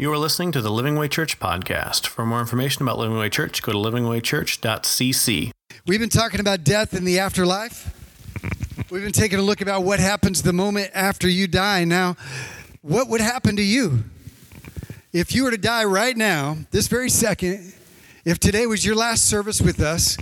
You are listening to the Living Way Church podcast. For more information about Living Way Church, go to livingwaychurch.cc. We've been talking about death in the afterlife. We've been taking a look about what happens the moment after you die. Now, what would happen to you if you were to die right now, this very second? If today was your last service with us,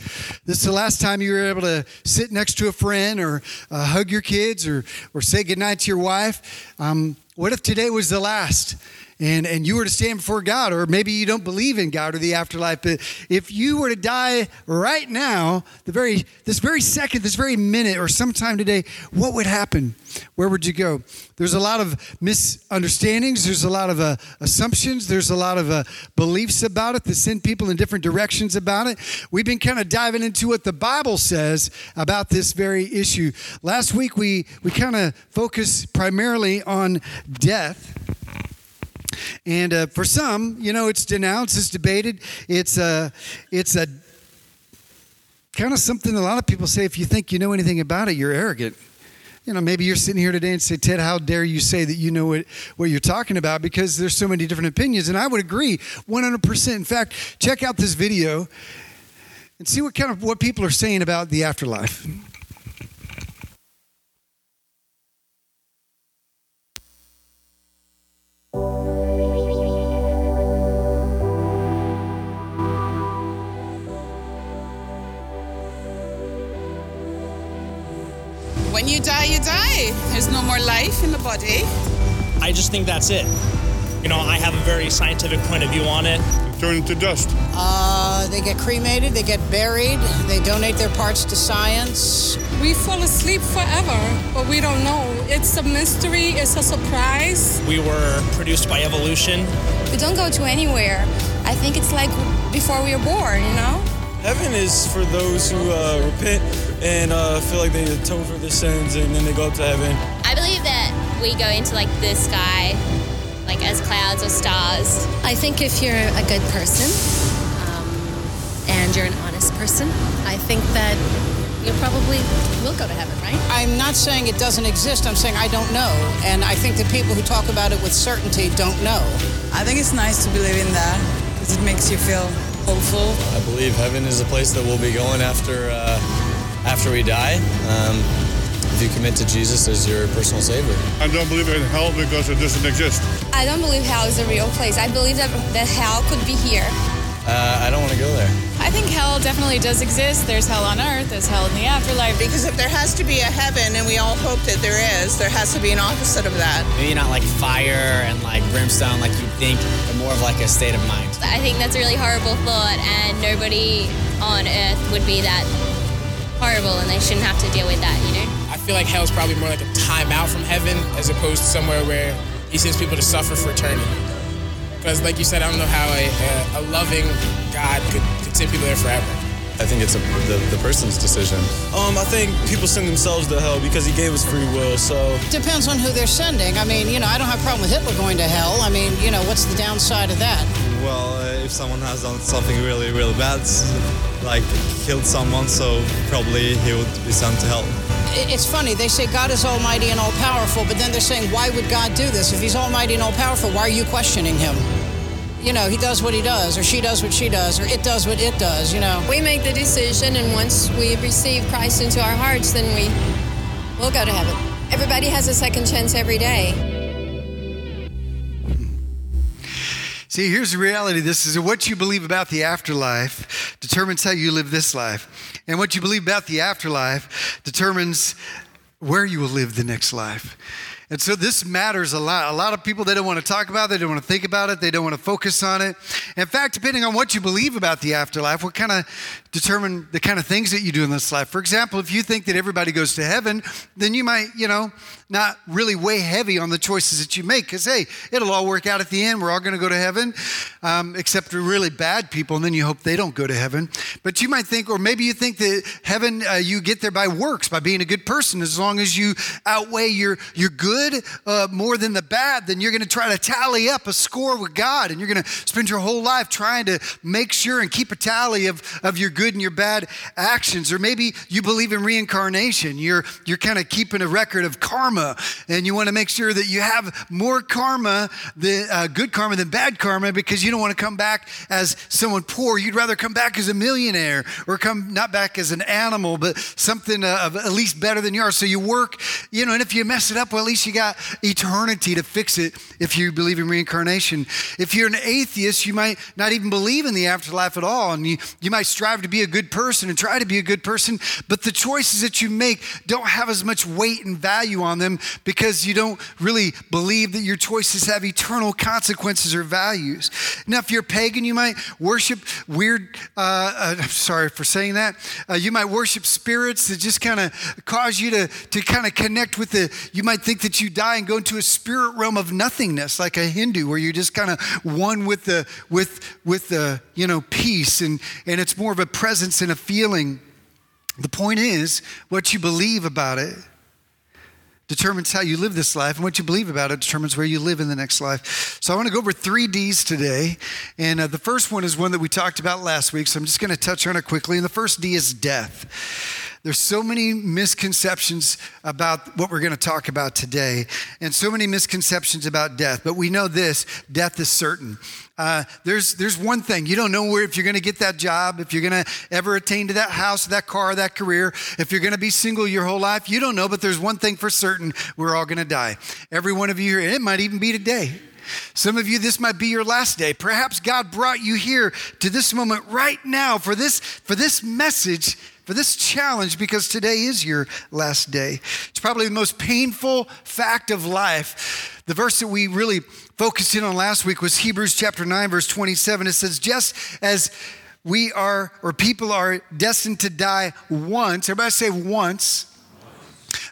this is the last time you were able to sit next to a friend or uh, hug your kids or, or say goodnight to your wife, um, what if today was the last? And, and you were to stand before God, or maybe you don't believe in God or the afterlife, but if you were to die right now, the very this very second, this very minute, or sometime today, what would happen? Where would you go? There's a lot of misunderstandings. There's a lot of uh, assumptions. There's a lot of uh, beliefs about it that send people in different directions about it. We've been kind of diving into what the Bible says about this very issue. Last week we we kind of focused primarily on death. And uh, for some, you know, it's denounced, it's debated, it's a, it's a kind of something a lot of people say if you think you know anything about it, you're arrogant. You know, maybe you're sitting here today and say, Ted, how dare you say that you know what, what you're talking about because there's so many different opinions. And I would agree 100%. In fact, check out this video and see what kind of what people are saying about the afterlife. When you die, you die. There's no more life in the body. I just think that's it. You know, I have a very scientific point of view on it. Turn to dust. Uh, they get cremated, they get buried, they donate their parts to science. We fall asleep forever, but we don't know. It's a mystery, it's a surprise. We were produced by evolution. We don't go to anywhere. I think it's like before we were born, you know? Heaven is for those who uh, repent and uh, feel like they atone for their sins and then they go up to heaven. I believe that we go into like the sky, like as clouds or stars. I think if you're a good person um, and you're an honest person, I think that you probably will go to heaven, right? I'm not saying it doesn't exist. I'm saying I don't know. And I think that people who talk about it with certainty don't know. I think it's nice to believe in that because it makes you feel hopeful. I believe heaven is a place that we'll be going after uh, after we die. Um, if you commit to Jesus as your personal savior. I don't believe in hell because it doesn't exist. I don't believe hell is a real place. I believe that, that hell could be here. Uh, I don't want to go there. I think hell definitely does exist. There's hell on earth, there's hell in the afterlife. Because if there has to be a heaven, and we all hope that there is, there has to be an opposite of that. Maybe not like fire and like brimstone like you'd think, but more of like a state of mind. I think that's a really horrible thought, and nobody on earth would be that horrible, and they shouldn't have to deal with that, you know? I feel like hell is probably more like a time out from heaven as opposed to somewhere where he sends people to suffer for eternity. Because, like you said, I don't know how a, a, a loving God could, could send people there forever. I think it's a, the, the person's decision. Um, I think people send themselves to hell because he gave us free will, so. Depends on who they're sending. I mean, you know, I don't have a problem with Hitler going to hell. I mean, you know, what's the downside of that? Well, uh, if someone has done something really, really bad, like killed someone, so probably he would be sent to hell. It's funny, they say God is almighty and all powerful, but then they're saying, why would God do this? If he's almighty and all powerful, why are you questioning him? You know, he does what he does, or she does what she does, or it does what it does, you know. We make the decision, and once we receive Christ into our hearts, then we will go to heaven. Everybody has a second chance every day. See, here's the reality. This is what you believe about the afterlife determines how you live this life. And what you believe about the afterlife determines where you will live the next life. And so this matters a lot. A lot of people, they don't want to talk about it, they don't want to think about it, they don't want to focus on it. In fact, depending on what you believe about the afterlife, what kind of determine the kind of things that you do in this life. For example, if you think that everybody goes to heaven, then you might, you know, not really weigh heavy on the choices that you make because, hey, it'll all work out at the end. We're all going to go to heaven, um, except for really bad people, and then you hope they don't go to heaven. But you might think, or maybe you think that heaven, uh, you get there by works, by being a good person. As long as you outweigh your, your good uh, more than the bad, then you're going to try to tally up a score with God, and you're going to spend your whole life trying to make sure and keep a tally of, of your good and your bad actions. Or maybe you believe in reincarnation. You're, you're kind of keeping a record of karma and you want to make sure that you have more karma, the uh, good karma than bad karma because you don't want to come back as someone poor. You'd rather come back as a millionaire or come not back as an animal, but something uh, of at least better than you are. So you work, you know, and if you mess it up, well, at least you got eternity to fix it if you believe in reincarnation. If you're an atheist, you might not even believe in the afterlife at all. And you, you might strive to be a good person and try to be a good person, but the choices that you make don't have as much weight and value on them because you don't really believe that your choices have eternal consequences or values. Now, if you're pagan, you might worship weird, uh, uh, I'm sorry for saying that, uh, you might worship spirits that just kind of cause you to, to kind of connect with the, you might think that you die and go into a spirit realm of nothingness, like a Hindu, where you're just kind of one with the, with, with the, you know, peace, and, and it's more of a presence and a feeling. The point is, what you believe about it determines how you live this life, and what you believe about it determines where you live in the next life. So, I want to go over three D's today. And uh, the first one is one that we talked about last week, so I'm just going to touch on it quickly. And the first D is death. There's so many misconceptions about what we're going to talk about today, and so many misconceptions about death. But we know this death is certain. Uh, there's, there's one thing you don't know where if you're going to get that job, if you're going to ever attain to that house, that car, that career, if you're going to be single your whole life. You don't know, but there's one thing for certain we're all going to die. Every one of you here, it might even be today. Some of you, this might be your last day. Perhaps God brought you here to this moment right now for this, for this message for this challenge because today is your last day. It's probably the most painful fact of life. The verse that we really focused in on last week was Hebrews chapter 9, verse 27. It says, Just as we are, or people are destined to die once, everybody say once.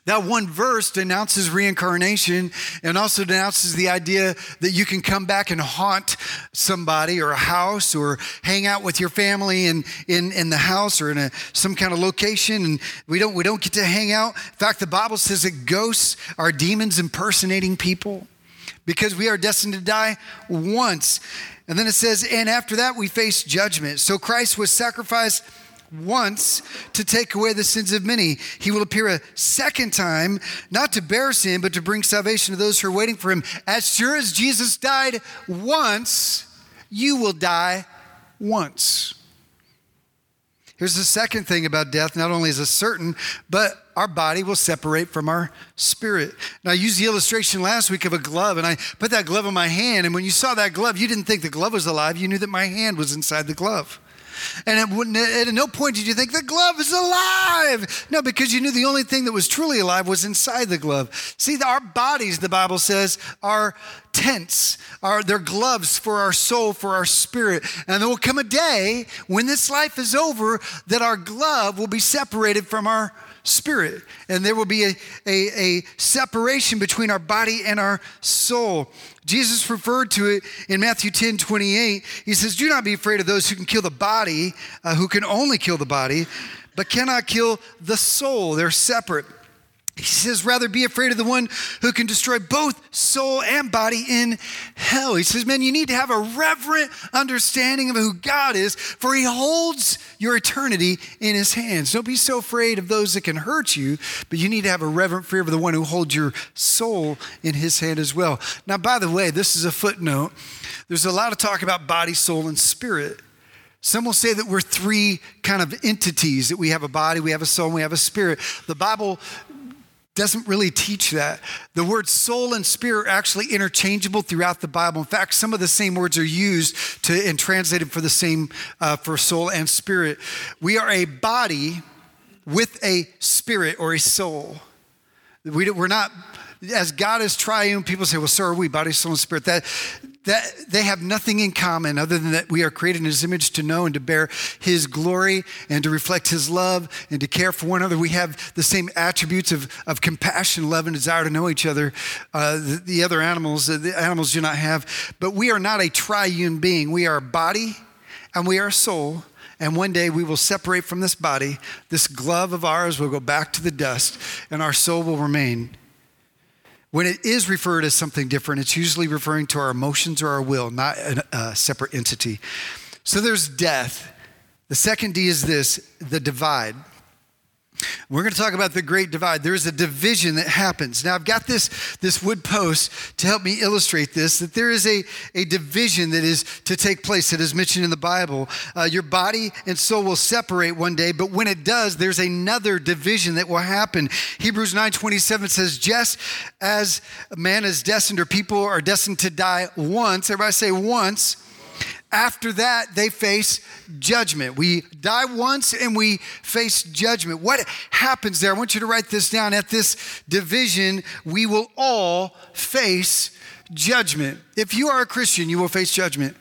That one verse denounces reincarnation and also denounces the idea that you can come back and haunt somebody or a house or hang out with your family in, in, in the house or in a, some kind of location. And we don't, we don't get to hang out. In fact, the Bible says that ghosts are demons impersonating people because we are destined to die once. And then it says, and after that we face judgment. So Christ was sacrificed once to take away the sins of many. He will appear a second time, not to bear sin, but to bring salvation to those who are waiting for him. As sure as Jesus died once, you will die once. Here's the second thing about death not only is it certain, but our body will separate from our spirit. Now, I used the illustration last week of a glove, and I put that glove in my hand. And when you saw that glove, you didn't think the glove was alive, you knew that my hand was inside the glove. And at, at no point did you think the glove is alive. No, because you knew the only thing that was truly alive was inside the glove. See, our bodies, the Bible says, are tents, are they're gloves for our soul, for our spirit. And there will come a day when this life is over that our glove will be separated from our spirit. And there will be a, a, a separation between our body and our soul. Jesus referred to it in Matthew 10 28. He says, Do not be afraid of those who can kill the body, uh, who can only kill the body, but cannot kill the soul. They're separate. He says, rather be afraid of the one who can destroy both soul and body in hell. He says, man, you need to have a reverent understanding of who God is, for he holds your eternity in his hands. Don't be so afraid of those that can hurt you, but you need to have a reverent fear of the one who holds your soul in his hand as well. Now, by the way, this is a footnote. There's a lot of talk about body, soul, and spirit. Some will say that we're three kind of entities that we have a body, we have a soul, and we have a spirit. The Bible doesn't really teach that. The words soul and spirit are actually interchangeable throughout the Bible. In fact, some of the same words are used to and translated for the same uh, for soul and spirit. We are a body with a spirit or a soul. We, we're not as God is triune, people say, well, so are we, body, soul, and spirit. That, that they have nothing in common other than that we are created in his image to know and to bear his glory and to reflect his love and to care for one another. We have the same attributes of, of compassion, love, and desire to know each other. Uh, the, the, other animals, the animals do not have. But we are not a triune being. We are a body and we are a soul. And one day we will separate from this body. This glove of ours will go back to the dust, and our soul will remain when it is referred as something different, it's usually referring to our emotions or our will, not a, separate entity. So there's death. The second D is this the divide. We're going to talk about the great divide. There is a division that happens. Now, I've got this, this wood post to help me illustrate this that there is a, a division that is to take place that is mentioned in the Bible. Uh, your body and soul will separate one day, but when it does, there's another division that will happen. Hebrews 9 27 says, Just as man is destined, or people are destined to die once, everybody say once after that, they face judgment. We die once and we face judgment. What happens there? I want you to write this down. At this division, we will all face judgment. If you are a Christian, you will face judgment.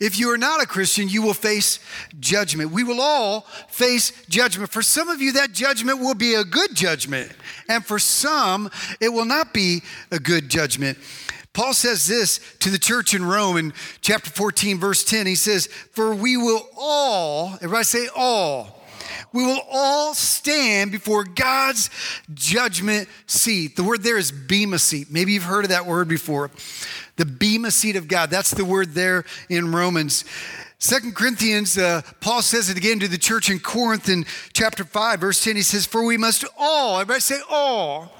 If you are not a Christian, you will face judgment. We will all face judgment. For some of you, that judgment will be a good judgment. And for some, it will not be a good judgment. Paul says this to the church in Rome in chapter 14, verse 10. He says, For we will all, everybody say all, we will all stand before God's judgment seat. The word there is bema seat. Maybe you've heard of that word before. The bema seat of God. That's the word there in Romans. Second Corinthians, uh, Paul says it again to the church in Corinth in chapter 5, verse 10. He says, For we must all, everybody say all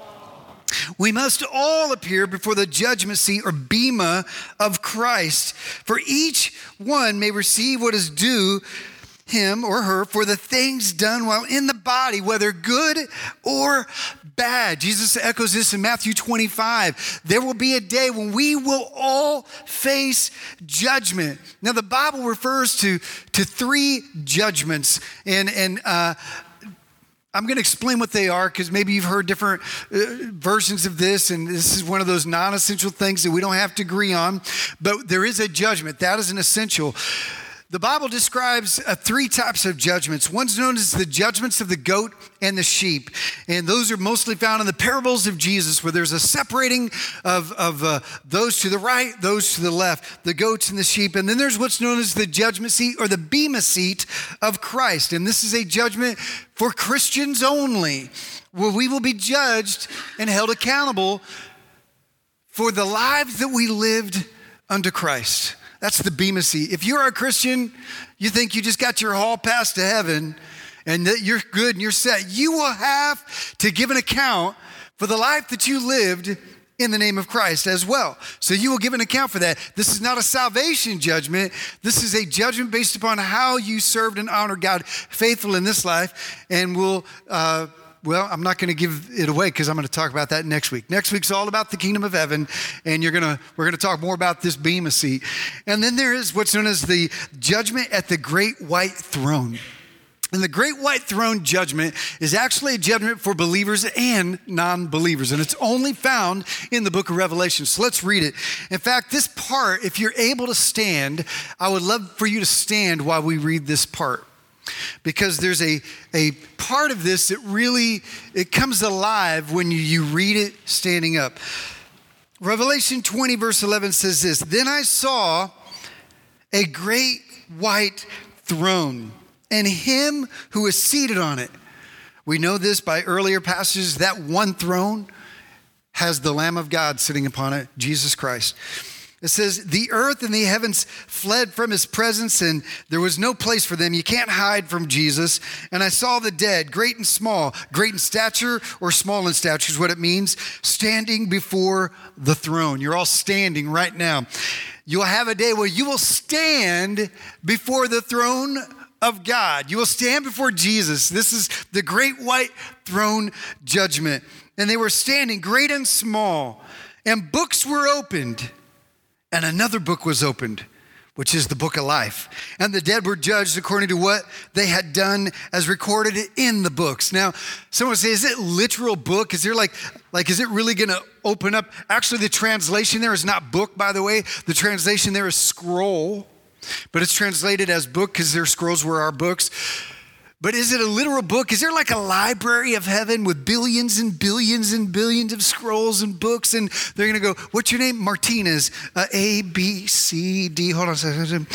we must all appear before the judgment seat or bema of Christ, for each one may receive what is due him or her for the things done while in the body, whether good or bad. Jesus echoes this in Matthew 25. There will be a day when we will all face judgment. Now, the Bible refers to, to three judgments, and, and uh, I'm going to explain what they are because maybe you've heard different uh, versions of this, and this is one of those non essential things that we don't have to agree on. But there is a judgment, that is an essential. The Bible describes uh, three types of judgments. One's known as the judgments of the goat and the sheep. And those are mostly found in the parables of Jesus, where there's a separating of, of uh, those to the right, those to the left, the goats and the sheep. And then there's what's known as the judgment seat or the bema seat of Christ. And this is a judgment for Christians only, where we will be judged and held accountable for the lives that we lived unto Christ. That's the Bema seat. If you're a Christian, you think you just got your hall pass to heaven and that you're good and you're set, you will have to give an account for the life that you lived in the name of Christ as well. So you will give an account for that. This is not a salvation judgment. This is a judgment based upon how you served and honored God faithful in this life and will uh, well, I'm not going to give it away because I'm going to talk about that next week. Next week's all about the kingdom of heaven, and you're going to we're going to talk more about this bema seat. And then there is what's known as the judgment at the great white throne. And the great white throne judgment is actually a judgment for believers and non believers. And it's only found in the book of Revelation. So let's read it. In fact, this part, if you're able to stand, I would love for you to stand while we read this part because there's a, a part of this that really it comes alive when you, you read it standing up. Revelation 20 verse 11 says this then i saw a great white throne and him who is seated on it. We know this by earlier passages that one throne has the lamb of god sitting upon it jesus christ it says, The earth and the heavens fled from his presence, and there was no place for them. You can't hide from Jesus. And I saw the dead, great and small, great in stature or small in stature is what it means, standing before the throne. You're all standing right now. You'll have a day where you will stand before the throne of God. You will stand before Jesus. This is the great white throne judgment. And they were standing, great and small, and books were opened and another book was opened, which is the book of life. And the dead were judged according to what they had done as recorded in the books. Now, someone say, is it literal book? Is there like, like, is it really gonna open up? Actually, the translation there is not book, by the way. The translation there is scroll, but it's translated as book because their scrolls were our books. But is it a literal book? Is there like a library of heaven with billions and billions and billions of scrolls and books? And they're going to go, What's your name? Martinez. Uh, a, B, C, D. Hold on a second.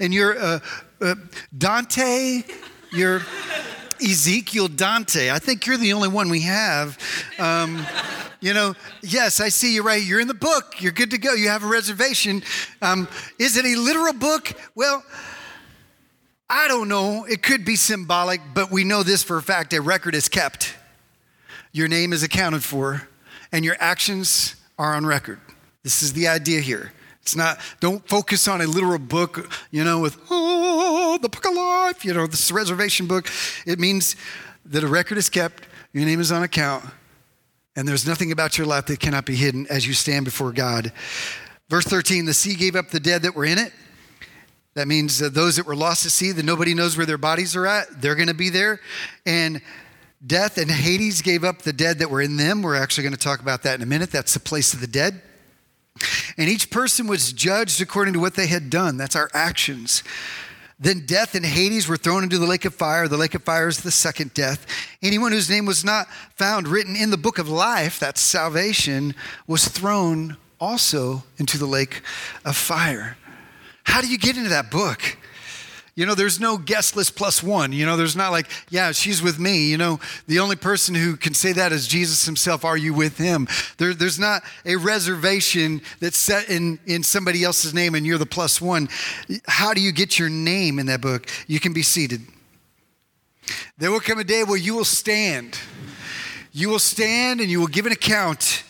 And you're uh, uh, Dante. You're Ezekiel Dante. I think you're the only one we have. Um, you know, yes, I see you right. You're in the book. You're good to go. You have a reservation. Um, is it a literal book? Well, I don't know. It could be symbolic, but we know this for a fact a record is kept. Your name is accounted for, and your actions are on record. This is the idea here. It's not, don't focus on a literal book, you know, with, oh, the book of life, you know, this reservation book. It means that a record is kept, your name is on account, and there's nothing about your life that cannot be hidden as you stand before God. Verse 13 the sea gave up the dead that were in it. That means that those that were lost to sea, that nobody knows where their bodies are at, they're going to be there. And death and Hades gave up the dead that were in them. We're actually going to talk about that in a minute. That's the place of the dead. And each person was judged according to what they had done. That's our actions. Then death and Hades were thrown into the lake of fire. The lake of fire is the second death. Anyone whose name was not found written in the book of life, that's salvation, was thrown also into the lake of fire. How do you get into that book? You know, there's no guest list plus one. You know, there's not like, yeah, she's with me. You know, the only person who can say that is Jesus himself. Are you with him? There, there's not a reservation that's set in, in somebody else's name and you're the plus one. How do you get your name in that book? You can be seated. There will come a day where you will stand. You will stand and you will give an account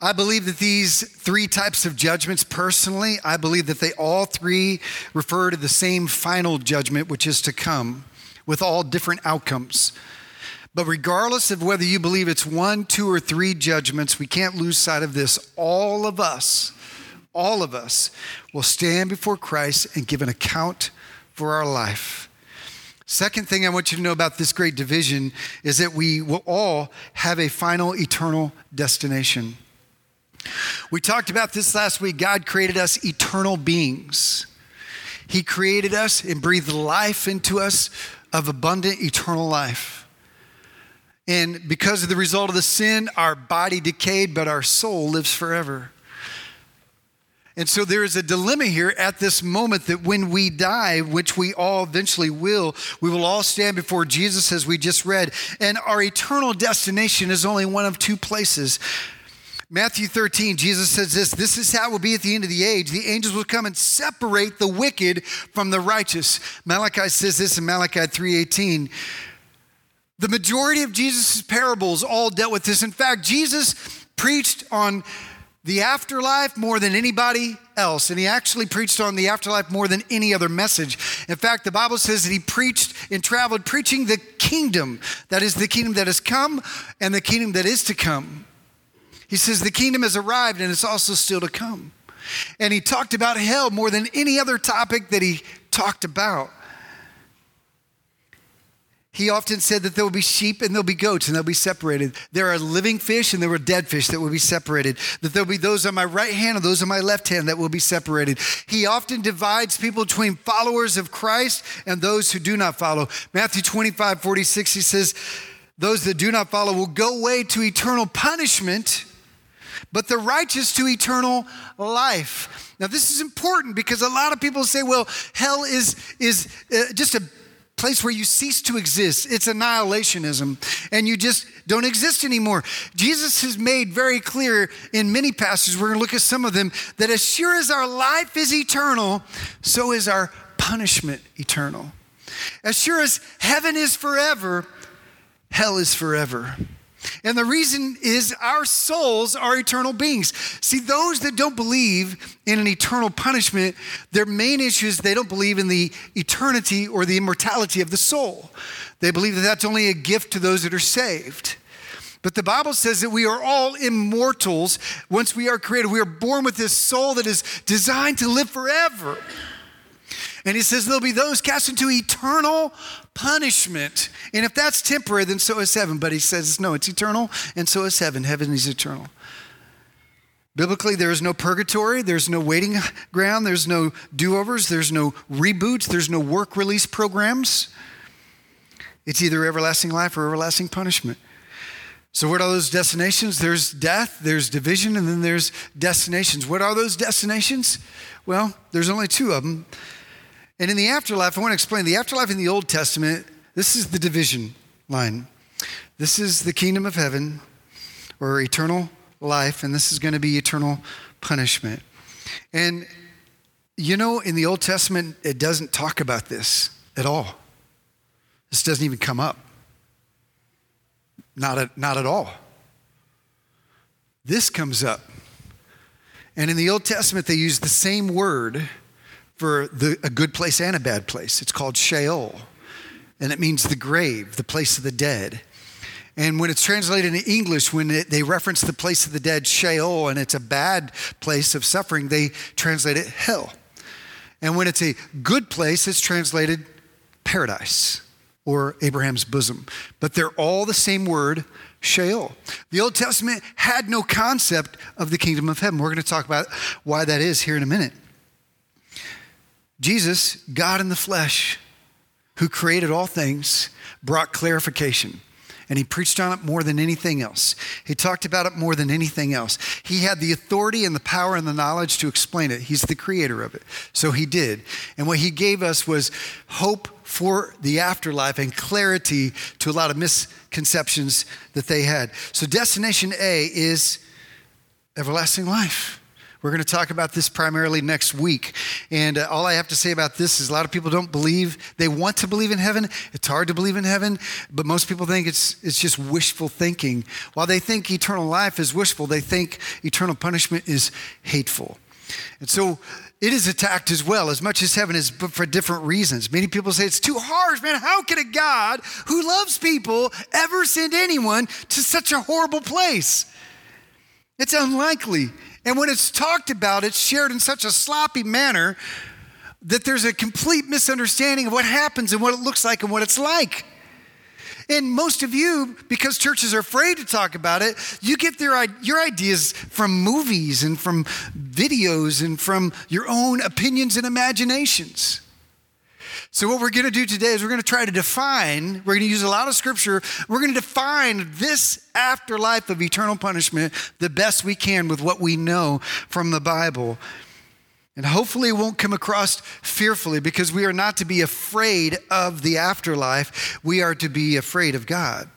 I believe that these three types of judgments, personally, I believe that they all three refer to the same final judgment, which is to come, with all different outcomes. But regardless of whether you believe it's one, two, or three judgments, we can't lose sight of this. All of us, all of us will stand before Christ and give an account for our life. Second thing I want you to know about this great division is that we will all have a final eternal destination. We talked about this last week. God created us eternal beings. He created us and breathed life into us of abundant eternal life. And because of the result of the sin, our body decayed, but our soul lives forever. And so there is a dilemma here at this moment that when we die, which we all eventually will, we will all stand before Jesus as we just read. And our eternal destination is only one of two places Matthew 13, Jesus says this This is how it will be at the end of the age. The angels will come and separate the wicked from the righteous. Malachi says this in Malachi 3:18. The majority of Jesus' parables all dealt with this. In fact, Jesus preached on the afterlife more than anybody else. And he actually preached on the afterlife more than any other message. In fact, the Bible says that he preached and traveled preaching the kingdom. That is the kingdom that has come and the kingdom that is to come. He says, The kingdom has arrived and it's also still to come. And he talked about hell more than any other topic that he talked about. He often said that there will be sheep and there'll be goats and they'll be separated. There are living fish and there were dead fish that will be separated. That there'll be those on my right hand and those on my left hand that will be separated. He often divides people between followers of Christ and those who do not follow. Matthew 25, 46, he says, Those that do not follow will go away to eternal punishment but the righteous to eternal life. Now, this is important because a lot of people say, well, hell is, is uh, just a place where you cease to exist. It's annihilationism, and you just don't exist anymore. Jesus has made very clear in many passages, we're going to look at some of them, that as sure as our life is eternal, so is our punishment eternal. As sure as heaven is forever, hell is forever. And the reason is our souls are eternal beings. See, those that don't believe in an eternal punishment, their main issue is they don't believe in the eternity or the immortality of the soul. They believe that that's only a gift to those that are saved. But the Bible says that we are all immortals once we are created. We are born with this soul that is designed to live forever. And he says there'll be those cast into eternal punishment. And if that's temporary, then so is heaven. But he says, no, it's eternal, and so is heaven. Heaven is eternal. Biblically, there is no purgatory, there's no waiting ground, there's no do overs, there's no reboots, there's no work release programs. It's either everlasting life or everlasting punishment. So, what are those destinations? There's death, there's division, and then there's destinations. What are those destinations? Well, there's only two of them and in the afterlife, I want to explain the afterlife in the Old Testament, this is the division line. This is the kingdom of heaven or eternal life, and this is going to be eternal punishment. And You know, in the Old Testament, it doesn't talk about this at all. This doesn't even come up. Not at, not at all. This comes up. And in the Old Testament, they use the same word for the, a good place and a bad place. It's called Sheol, and it means the grave, the place of the dead. And when it's translated in English, when it, they reference the place of the dead, Sheol, and it's a bad place of suffering, they translate it hell. And when it's a good place, it's translated paradise or Abraham's bosom. But they're all the same word, Sheol. The Old Testament had no concept of the kingdom of heaven. We're going to talk about why that is here in a minute. Jesus, God in the flesh, who created all things, brought clarification. And he preached on it more than anything else. He talked about it more than anything else. He had the authority and the power and the knowledge to explain it. He's the creator of it. So he did. And what he gave us was hope for the afterlife and clarity to a lot of misconceptions that they had. So, destination A is everlasting life. We're going to talk about this primarily next week. And uh, all I have to say about this is a lot of people don't believe, they want to believe in heaven. It's hard to believe in heaven, but most people think it's, it's just wishful thinking. While they think eternal life is wishful, they think eternal punishment is hateful. And so it is attacked as well, as much as heaven is, but for different reasons. Many people say it's too harsh, man. How can a God who loves people ever send anyone to such a horrible place? It's unlikely. And when it's talked about, it's shared in such a sloppy manner that there's a complete misunderstanding of what happens and what it looks like and what it's like. And most of you, because churches are afraid to talk about it, you get their, your ideas from movies and from videos and from your own opinions and imaginations. So, what we're going to do today is we're going to try to define, we're going to use a lot of scripture, we're going to define this afterlife of eternal punishment the best we can with what we know from the Bible. And hopefully, it won't come across fearfully because we are not to be afraid of the afterlife. We are to be afraid of God.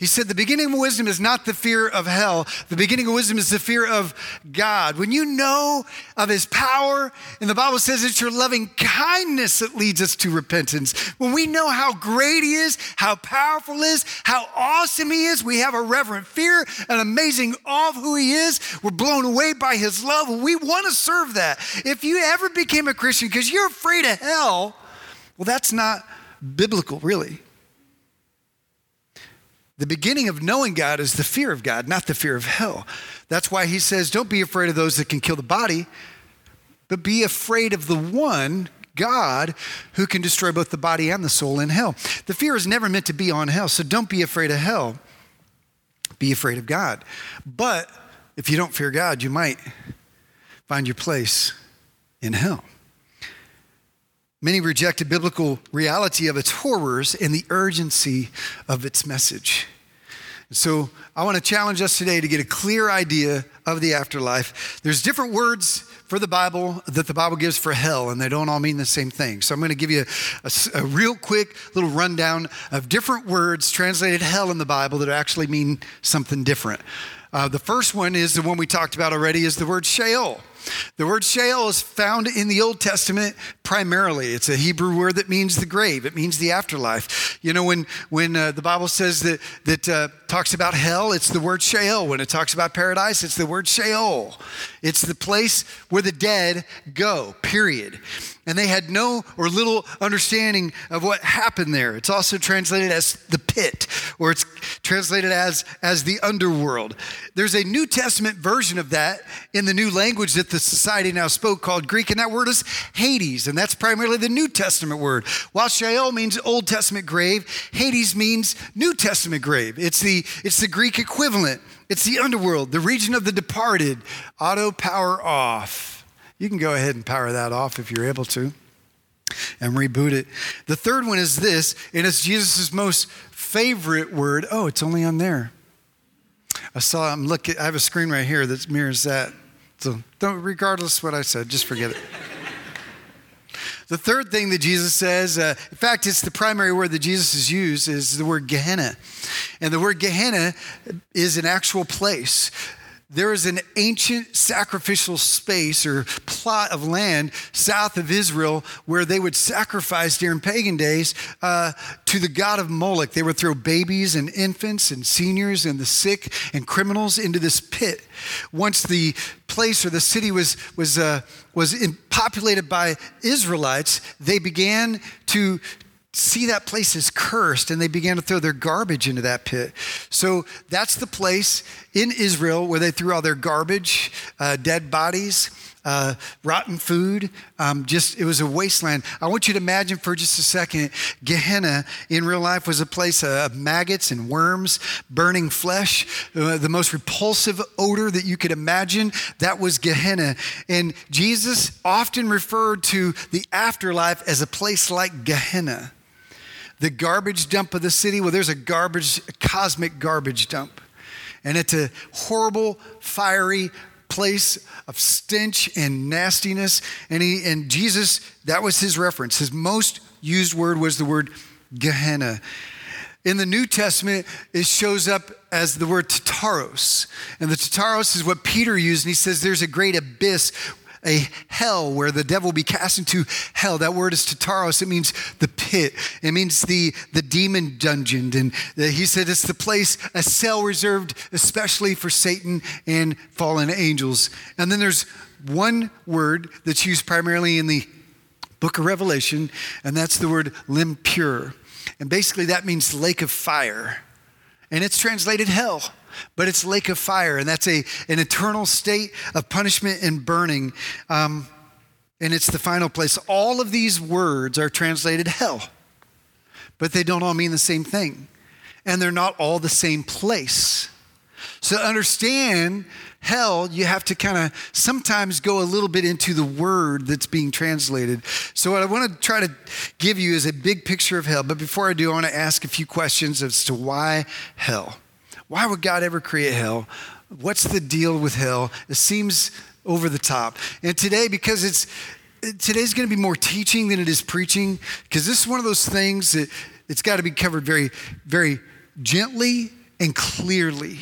He said, The beginning of wisdom is not the fear of hell. The beginning of wisdom is the fear of God. When you know of his power, and the Bible says it's your loving kindness that leads us to repentance. When we know how great he is, how powerful he is, how awesome he is, we have a reverent fear, an amazing awe of who he is. We're blown away by his love. We want to serve that. If you ever became a Christian because you're afraid of hell, well, that's not biblical, really. The beginning of knowing God is the fear of God, not the fear of hell. That's why he says, Don't be afraid of those that can kill the body, but be afraid of the one, God, who can destroy both the body and the soul in hell. The fear is never meant to be on hell, so don't be afraid of hell. Be afraid of God. But if you don't fear God, you might find your place in hell. Many reject a biblical reality of its horrors and the urgency of its message. So, I want to challenge us today to get a clear idea of the afterlife. There's different words for the Bible that the Bible gives for hell, and they don't all mean the same thing. So, I'm going to give you a, a, a real quick little rundown of different words translated hell in the Bible that actually mean something different. Uh, the first one is the one we talked about already, is the word Sheol. The word Sheol is found in the Old Testament primarily. It's a Hebrew word that means the grave. It means the afterlife. You know, when when uh, the Bible says that that uh, talks about hell, it's the word Sheol. When it talks about paradise, it's the word Sheol. It's the place where the dead go. Period. And they had no or little understanding of what happened there. It's also translated as the pit, or it's translated as as the underworld. There's a New Testament version of that in the new language that the society now spoke called Greek, and that word is Hades, and that's primarily the New Testament word. While Sheol means Old Testament grave, Hades means New Testament grave. It's the, it's the Greek equivalent. It's the underworld, the region of the departed. Auto power off. You can go ahead and power that off if you're able to and reboot it. The third one is this, and it's Jesus' most favorite word. Oh, it's only on there. I saw, I'm looking, I have a screen right here that mirrors that. So don't, regardless what I said, just forget it. the third thing that Jesus says, uh, in fact, it's the primary word that Jesus has used, is the word Gehenna. And the word Gehenna is an actual place. There is an ancient sacrificial space or plot of land south of Israel where they would sacrifice during pagan days uh, to the god of Moloch. They would throw babies and infants and seniors and the sick and criminals into this pit. Once the place or the city was was uh, was in, populated by Israelites, they began to see that place as cursed and they began to throw their garbage into that pit. So that's the place in Israel where they threw all their garbage, uh, dead bodies. Uh, rotten food, um, just it was a wasteland. I want you to imagine for just a second, Gehenna in real life was a place of maggots and worms, burning flesh, uh, the most repulsive odor that you could imagine. That was Gehenna, and Jesus often referred to the afterlife as a place like Gehenna the garbage dump of the city. Well, there's a garbage, a cosmic garbage dump. And it's a horrible, fiery place of stench and nastiness. And, he, and Jesus, that was his reference. His most used word was the word Gehenna. In the New Testament, it shows up as the word Tartaros. And the Tartaros is what Peter used, and he says there's a great abyss a hell where the devil will be cast into hell. That word is Tartaros. It means the pit. It means the, the demon dungeon. And uh, he said it's the place, a cell reserved especially for Satan and fallen angels. And then there's one word that's used primarily in the book of Revelation, and that's the word limpure. And basically that means lake of fire. And it's translated hell but it's lake of fire, and that's a, an eternal state of punishment and burning. Um, and it's the final place. All of these words are translated hell, but they don't all mean the same thing. And they're not all the same place. So, to understand hell, you have to kind of sometimes go a little bit into the word that's being translated. So, what I want to try to give you is a big picture of hell. But before I do, I want to ask a few questions as to why hell. Why would God ever create hell? What's the deal with hell? It seems over the top. And today, because it's today's going to be more teaching than it is preaching, because this is one of those things that it's got to be covered very, very gently and clearly.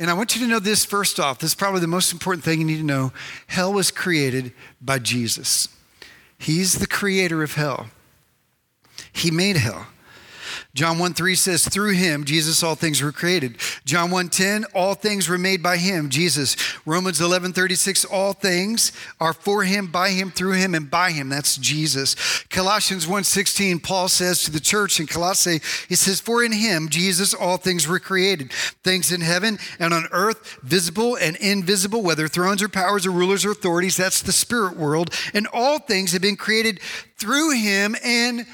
And I want you to know this first off. This is probably the most important thing you need to know. Hell was created by Jesus. He's the creator of hell. He made hell. John 1 3 says, Through him, Jesus, all things were created. John 1 10, all things were made by him, Jesus. Romans 11 36, all things are for him, by him, through him, and by him. That's Jesus. Colossians 1 16, Paul says to the church in Colossae, he says, For in him, Jesus, all things were created, things in heaven and on earth, visible and invisible, whether thrones or powers or rulers or authorities. That's the spirit world. And all things have been created through him and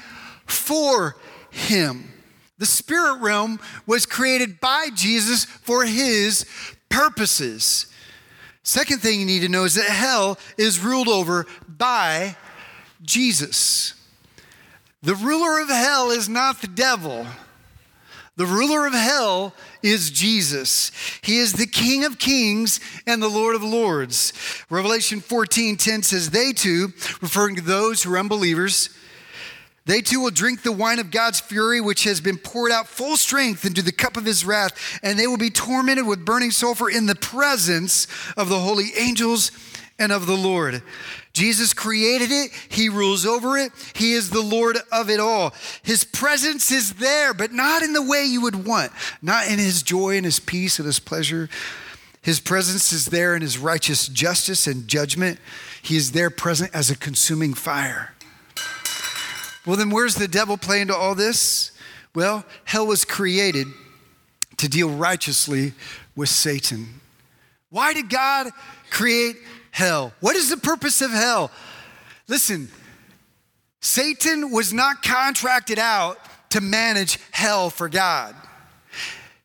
for him. The spirit realm was created by Jesus for his purposes. Second thing you need to know is that hell is ruled over by Jesus. The ruler of hell is not the devil. The ruler of hell is Jesus. He is the King of kings and the Lord of lords. Revelation 14 10 says, They too, referring to those who are unbelievers, they too will drink the wine of God's fury, which has been poured out full strength into the cup of his wrath, and they will be tormented with burning sulfur in the presence of the holy angels and of the Lord. Jesus created it, He rules over it, He is the Lord of it all. His presence is there, but not in the way you would want, not in His joy and His peace and His pleasure. His presence is there in His righteous justice and judgment. He is there present as a consuming fire. Well, then where's the devil play into all this? Well, hell was created to deal righteously with Satan. Why did God create hell? What is the purpose of hell? Listen, Satan was not contracted out to manage hell for God.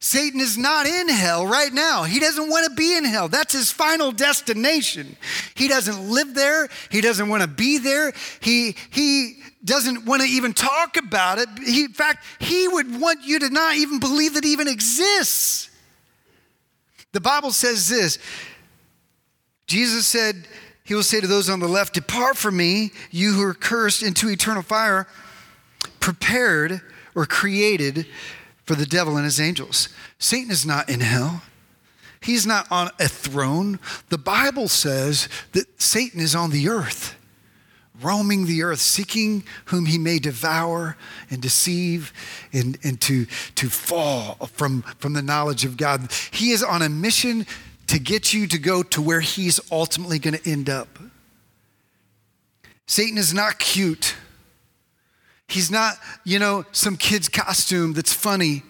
Satan is not in hell right now. He doesn't want to be in hell. That's his final destination. He doesn't live there. He doesn't want to be there. He, he doesn't want to even talk about it. He, in fact, he would want you to not even believe that it even exists. The Bible says this Jesus said, He will say to those on the left, Depart from me, you who are cursed, into eternal fire, prepared or created for the devil and his angels. Satan is not in hell. He's not on a throne. The Bible says that Satan is on the earth, roaming the earth, seeking whom he may devour and deceive and, and to, to fall from, from the knowledge of God. He is on a mission to get you to go to where he's ultimately going to end up. Satan is not cute. He's not, you know, some kid's costume that's funny.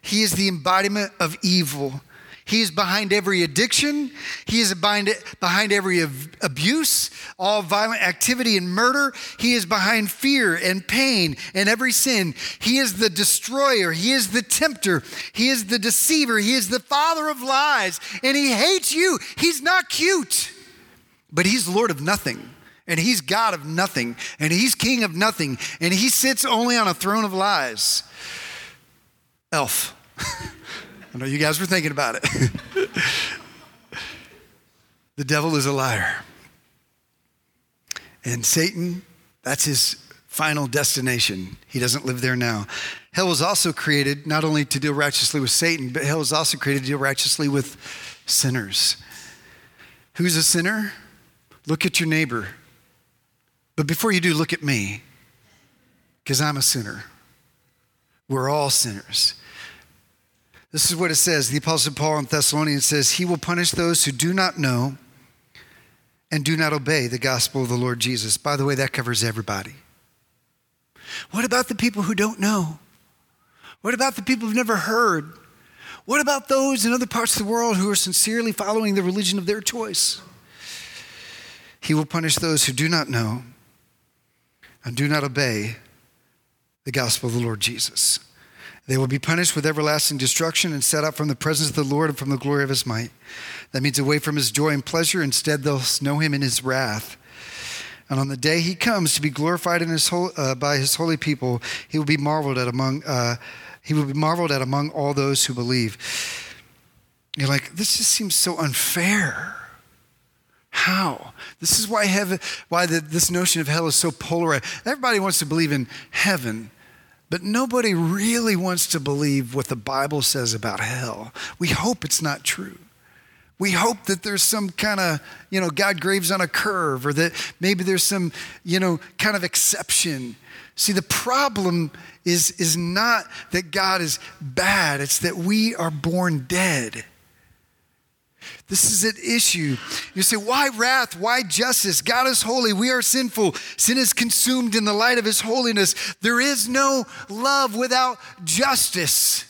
He is the embodiment of evil. He is behind every addiction. He is behind, behind every abuse, all violent activity and murder. He is behind fear and pain and every sin. He is the destroyer. He is the tempter. He is the deceiver. He is the father of lies. And he hates you. He's not cute, but he's Lord of nothing. And he's God of nothing. And he's king of nothing. And he sits only on a throne of lies. Elf. I know you guys were thinking about it. the devil is a liar. And Satan, that's his final destination. He doesn't live there now. Hell was also created not only to deal righteously with Satan, but hell was also created to deal righteously with sinners. Who's a sinner? Look at your neighbor. But before you do, look at me, because I'm a sinner. We're all sinners. This is what it says. The Apostle Paul in Thessalonians says, He will punish those who do not know and do not obey the gospel of the Lord Jesus. By the way, that covers everybody. What about the people who don't know? What about the people who've never heard? What about those in other parts of the world who are sincerely following the religion of their choice? He will punish those who do not know and do not obey the gospel of the Lord Jesus. They will be punished with everlasting destruction and set up from the presence of the Lord and from the glory of his might. That means away from his joy and pleasure. Instead, they'll know him in his wrath. And on the day he comes to be glorified in his whole, uh, by his holy people, he will be marveled at among uh, he will be marveled at among all those who believe. You're like, this just seems so unfair. How? This is why heaven, why the, this notion of hell is so polarized. Everybody wants to believe in heaven, but nobody really wants to believe what the Bible says about hell. We hope it's not true. We hope that there's some kind of, you know, God graves on a curve or that maybe there's some, you know, kind of exception. See, the problem is, is not that God is bad, it's that we are born dead. This is an issue. You say, why wrath? Why justice? God is holy. We are sinful. Sin is consumed in the light of his holiness. There is no love without justice.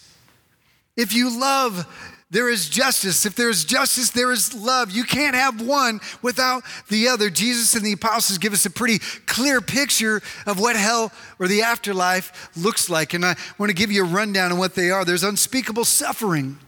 If you love, there is justice. If there is justice, there is love. You can't have one without the other. Jesus and the apostles give us a pretty clear picture of what hell or the afterlife looks like. And I want to give you a rundown on what they are. There's unspeakable suffering.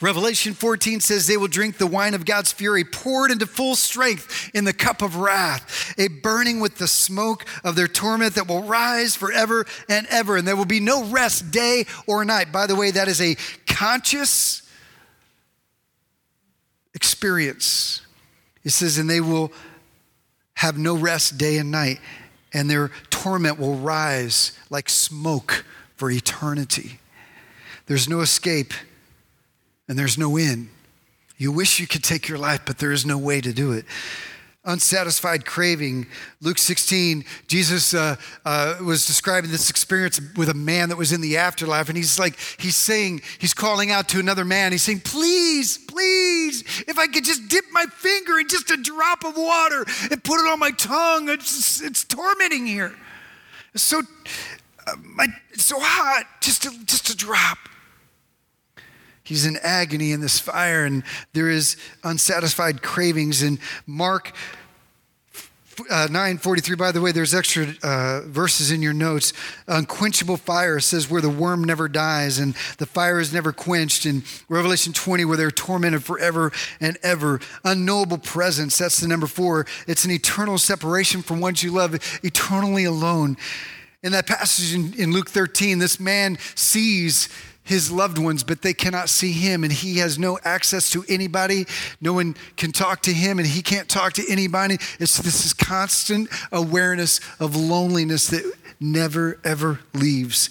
Revelation 14 says they will drink the wine of God's fury, poured into full strength in the cup of wrath, a burning with the smoke of their torment that will rise forever and ever. And there will be no rest day or night. By the way, that is a conscious experience. It says, and they will have no rest day and night, and their torment will rise like smoke for eternity. There's no escape and there's no end. You wish you could take your life, but there is no way to do it. Unsatisfied craving. Luke 16, Jesus uh, uh, was describing this experience with a man that was in the afterlife, and he's like, he's saying, he's calling out to another man. He's saying, Please, please, if I could just dip my finger in just a drop of water and put it on my tongue, it's, it's tormenting here. It's so, uh, my, it's so hot, just a, just a drop. He's in agony in this fire, and there is unsatisfied cravings. In Mark uh, 943 by the way there's extra uh, verses in your notes. Unquenchable fire says where the worm never dies and the fire is never quenched. In revelation 20 where they're tormented forever and ever. Unknowable presence that's the number four. It's an eternal separation from ones you love eternally alone. In that passage in, in luke 13 this man sees his loved ones, but they cannot see him, and he has no access to anybody. No one can talk to him, and he can't talk to anybody. It's this is constant awareness of loneliness that never ever leaves.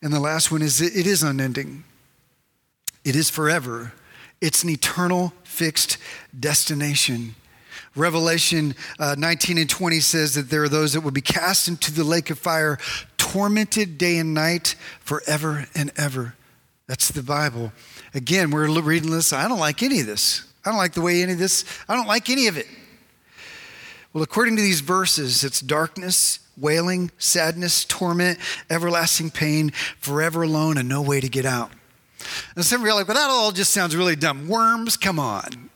And the last one is it is unending. It is forever. it's an eternal fixed destination. Revelation uh, 19 and 20 says that there are those that will be cast into the lake of fire, tormented day and night forever and ever. That's the Bible. Again, we're reading this. I don't like any of this. I don't like the way any of this, I don't like any of it. Well, according to these verses, it's darkness, wailing, sadness, torment, everlasting pain, forever alone, and no way to get out. And some of you are like, well, that all just sounds really dumb. Worms, come on.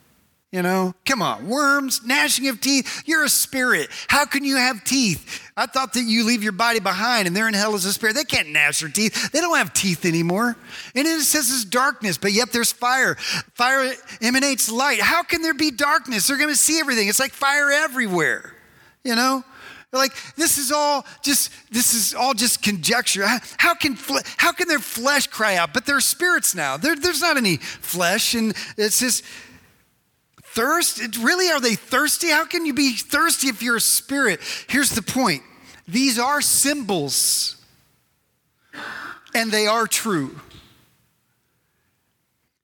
You know, come on, worms, gnashing of teeth. You're a spirit. How can you have teeth? I thought that you leave your body behind and they're in hell as a spirit. They can't gnash their teeth. They don't have teeth anymore. And it says it's darkness, but yet there's fire. Fire emanates light. How can there be darkness? They're going to see everything. It's like fire everywhere. You know? like this is all just this is all just conjecture how, can how can their flesh cry out but they're spirits now there, there's not any flesh and it's just thirst? Really, are they thirsty? How can you be thirsty if you're a spirit? Here's the point these are symbols, and they are true.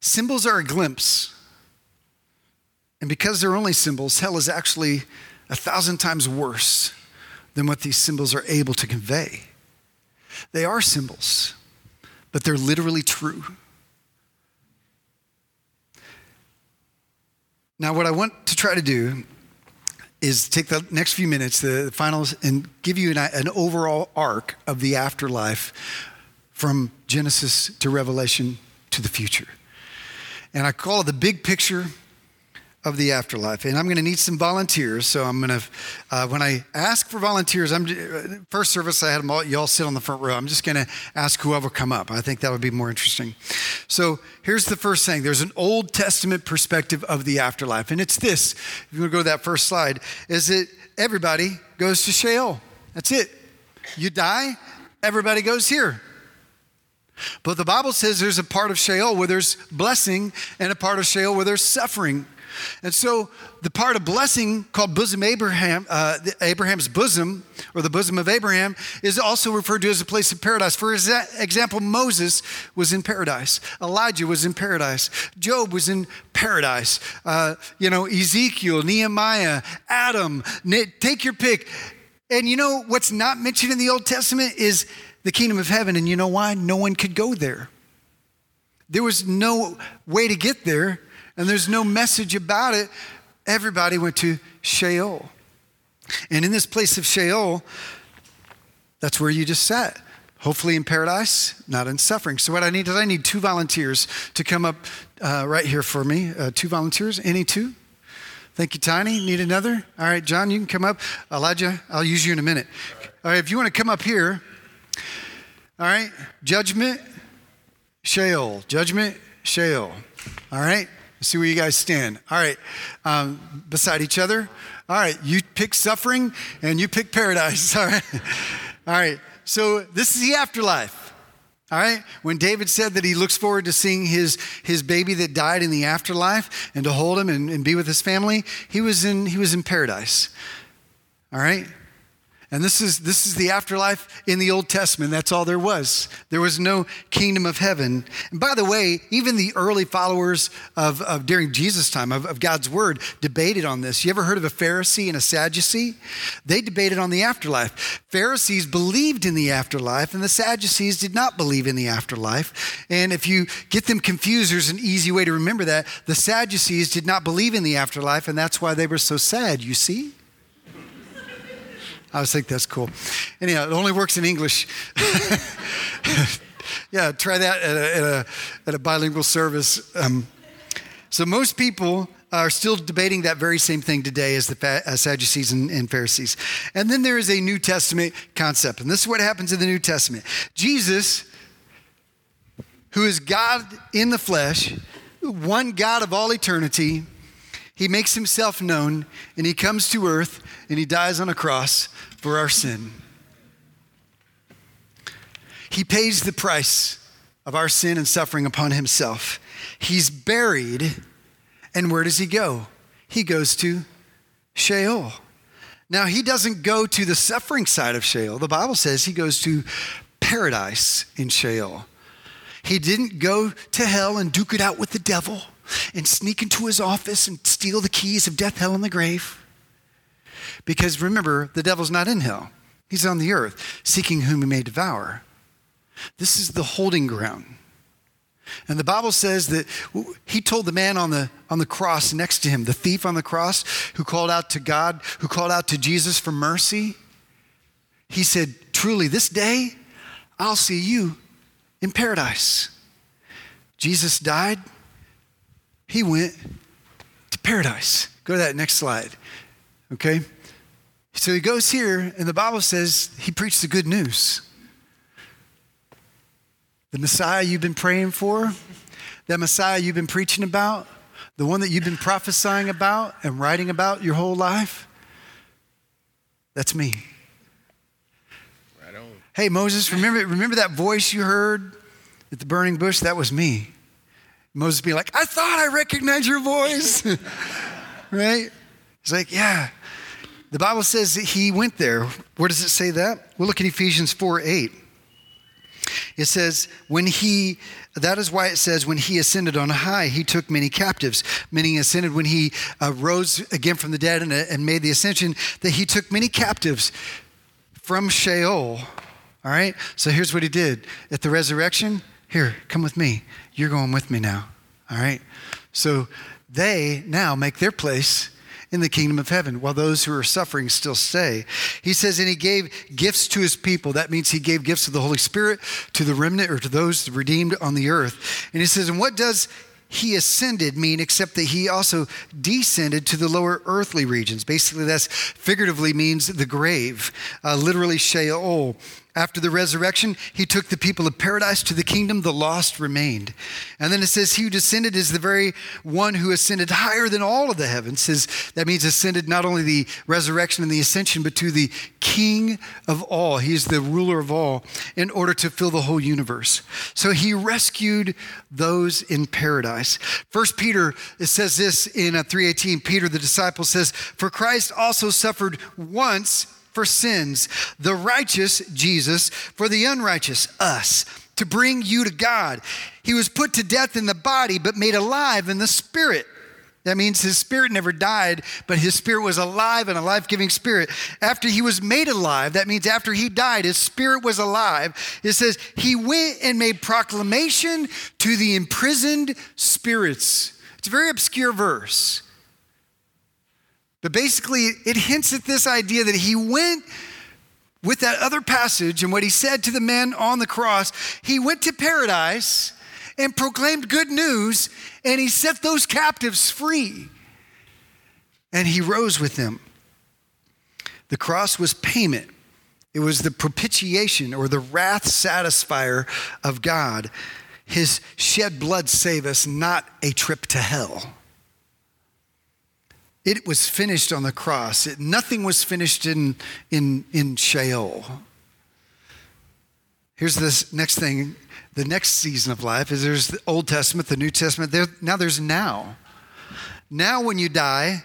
Symbols are a glimpse. And because they're only symbols, hell is actually a thousand times worse than what these symbols are able to convey. They are symbols, but they're literally true. Now, what I want to try to do is take the next few minutes, the finals, and give you an, an overall arc of the afterlife from Genesis to Revelation to the future. And I call it the big picture of the afterlife. And I'm going to need some volunteers. So I'm going to, uh, when I ask for volunteers, I'm first service I had them all, you all sit on the front row. I'm just going to ask whoever come up. I think that would be more interesting. So here's the first thing. There's an Old Testament perspective of the afterlife, and it's this. If you want to go to that first slide, is that everybody goes to Sheol. That's it. You die, everybody goes here. But the Bible says there's a part of Sheol where there's blessing and a part of Sheol where there's suffering. And so the part of blessing called bosom Abraham, uh, Abraham's bosom, or the bosom of Abraham, is also referred to as a place of paradise. For example, Moses was in paradise. Elijah was in paradise. Job was in paradise. Uh, you know, Ezekiel, Nehemiah, Adam, take your pick. And you know what's not mentioned in the Old Testament is the kingdom of heaven. And you know why? No one could go there. There was no way to get there and there's no message about it. Everybody went to Sheol. And in this place of Sheol, that's where you just sat. Hopefully in paradise, not in suffering. So, what I need is I need two volunteers to come up uh, right here for me. Uh, two volunteers. Any two? Thank you, Tiny. Need another? All right, John, you can come up. Elijah, I'll use you in a minute. All right, if you want to come up here. All right, judgment, Sheol. Judgment, Sheol. All right, see where you guys stand. All right, um, beside each other. All right, you pick suffering and you pick paradise. All right, all right. So this is the afterlife. All right, when David said that he looks forward to seeing his, his baby that died in the afterlife and to hold him and, and be with his family, he was in he was in paradise. All right. And this is, this is the afterlife in the Old Testament. That's all there was. There was no kingdom of heaven. And by the way, even the early followers of, of during Jesus' time of, of God's word debated on this. You ever heard of a Pharisee and a Sadducee? They debated on the afterlife. Pharisees believed in the afterlife, and the Sadducees did not believe in the afterlife. And if you get them confused, there's an easy way to remember that. The Sadducees did not believe in the afterlife, and that's why they were so sad, you see? I was think that's cool. Anyhow, it only works in English. yeah, try that at a, at a, at a bilingual service. Um, so most people are still debating that very same thing today as the Sadducees and, and, Pharisees. And then there is a New Testament concept, and this is what happens in the New Testament. Jesus, who is God in the flesh, one God of all eternity, he makes himself known and he comes to earth and he dies on a cross for our sin. He pays the price of our sin and suffering upon himself. He's buried, and where does he go? He goes to Sheol. Now, he doesn't go to the suffering side of Sheol. The Bible says he goes to paradise in Sheol. He didn't go to hell and duke it out with the devil. And sneak into his office and steal the keys of death, hell, and the grave. Because remember, the devil's not in hell, he's on the earth, seeking whom he may devour. This is the holding ground. And the Bible says that he told the man on the, on the cross next to him, the thief on the cross who called out to God, who called out to Jesus for mercy, he said, Truly, this day I'll see you in paradise. Jesus died, he went to paradise. Go to that next slide. Okay? So he goes here, and the Bible says he preached the good news. The Messiah you've been praying for, that Messiah you've been preaching about, the one that you've been prophesying about and writing about your whole life, that's me. Right on. Hey, Moses, remember, remember that voice you heard at the burning bush? That was me. Moses be like, I thought I recognized your voice. right? He's like, yeah. The Bible says that he went there. Where does it say that? We'll look at Ephesians 4 8. It says, when he, that is why it says, when he ascended on high, he took many captives. Meaning, ascended when he uh, rose again from the dead and, uh, and made the ascension, that he took many captives from Sheol. All right? So here's what he did. At the resurrection, here, come with me. You're going with me now. All right? So they now make their place in the kingdom of heaven, while those who are suffering still stay. He says, and he gave gifts to his people. That means he gave gifts of the Holy Spirit to the remnant or to those redeemed on the earth. And he says, and what does he ascended mean except that he also descended to the lower earthly regions? Basically, that's figuratively means the grave, uh, literally Sheol. After the resurrection, he took the people of paradise to the kingdom, the lost remained. And then it says, He who descended is the very one who ascended higher than all of the heavens. Says that means ascended not only the resurrection and the ascension, but to the king of all. He is the ruler of all in order to fill the whole universe. So he rescued those in paradise. First Peter, it says this in uh, 318. Peter, the disciple, says, For Christ also suffered once for sins, the righteous, Jesus, for the unrighteous, us, to bring you to God. He was put to death in the body, but made alive in the spirit. That means his spirit never died, but his spirit was alive and a life giving spirit. After he was made alive, that means after he died, his spirit was alive. It says, he went and made proclamation to the imprisoned spirits. It's a very obscure verse. But basically, it hints at this idea that he went with that other passage and what he said to the men on the cross. He went to paradise and proclaimed good news, and he set those captives free. And he rose with them. The cross was payment. It was the propitiation or the wrath satisfier of God. His shed blood save us, not a trip to hell. It was finished on the cross. It, nothing was finished in, in, in Sheol. Here's this next thing. The next season of life is there's the Old Testament, the New Testament. There, now there's now. Now, when you die,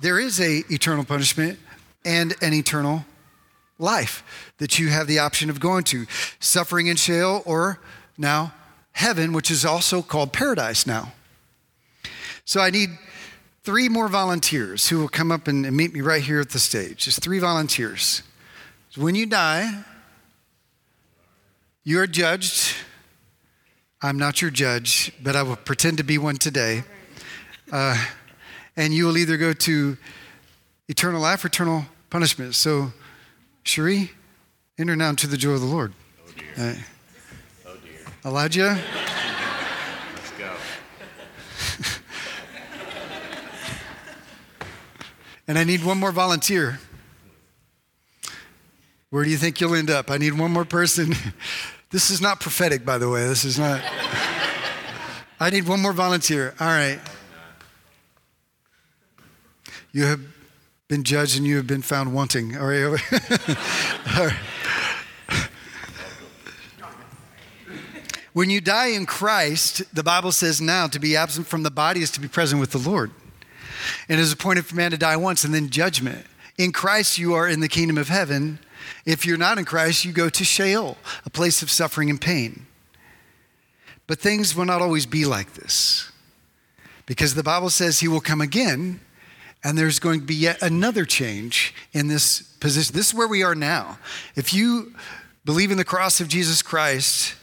there is a eternal punishment and an eternal life that you have the option of going to. Suffering in Sheol or now heaven, which is also called paradise now. So I need three more volunteers who will come up and, meet me right here at the stage. Just three volunteers. So when you die, you are judged. I'm not your judge, but I will pretend to be one today. Uh, and you will either go to eternal life or eternal punishment. So, Cherie, enter now into the joy of the Lord. Oh dear. Uh, oh dear. Elijah. And I need one more volunteer. Where do you think you'll end up? I need one more person. This is not prophetic, by the way. This is not. I need one more volunteer. All right. You have been judged and you have been found wanting. All right. All right. When you die in Christ, the Bible says now to be absent from the body is to be present with the Lord. And it is appointed for man to die once and then judgment. In Christ, you are in the kingdom of heaven. If you're not in Christ, you go to Sheol, a place of suffering and pain. But things will not always be like this. Because the Bible says he will come again, and there's going to be yet another change in this position. This is where we are now. If you believe in the cross of Jesus Christ,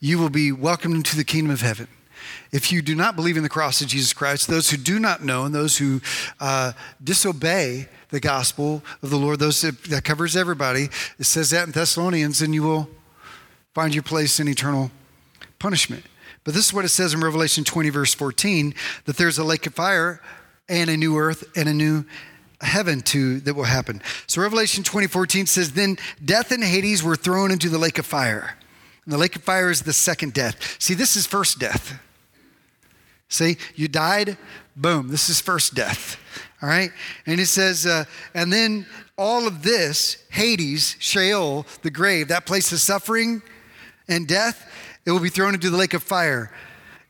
you will be welcomed into the kingdom of heaven. If you do not believe in the cross of Jesus Christ, those who do not know and those who uh, disobey the gospel of the Lord, those that, that covers everybody, it says that in Thessalonians, and you will find your place in eternal punishment. But this is what it says in Revelation 20, verse 14 that there's a lake of fire and a new earth and a new heaven to that will happen. So Revelation 20:14 says, Then death and Hades were thrown into the lake of fire. And the lake of fire is the second death. See, this is first death. See, you died, boom, this is first death. All right? And it says, uh, and then all of this, Hades, Sheol, the grave, that place of suffering and death, it will be thrown into the lake of fire.